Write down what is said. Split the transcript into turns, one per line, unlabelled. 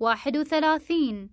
واحد وثلاثين.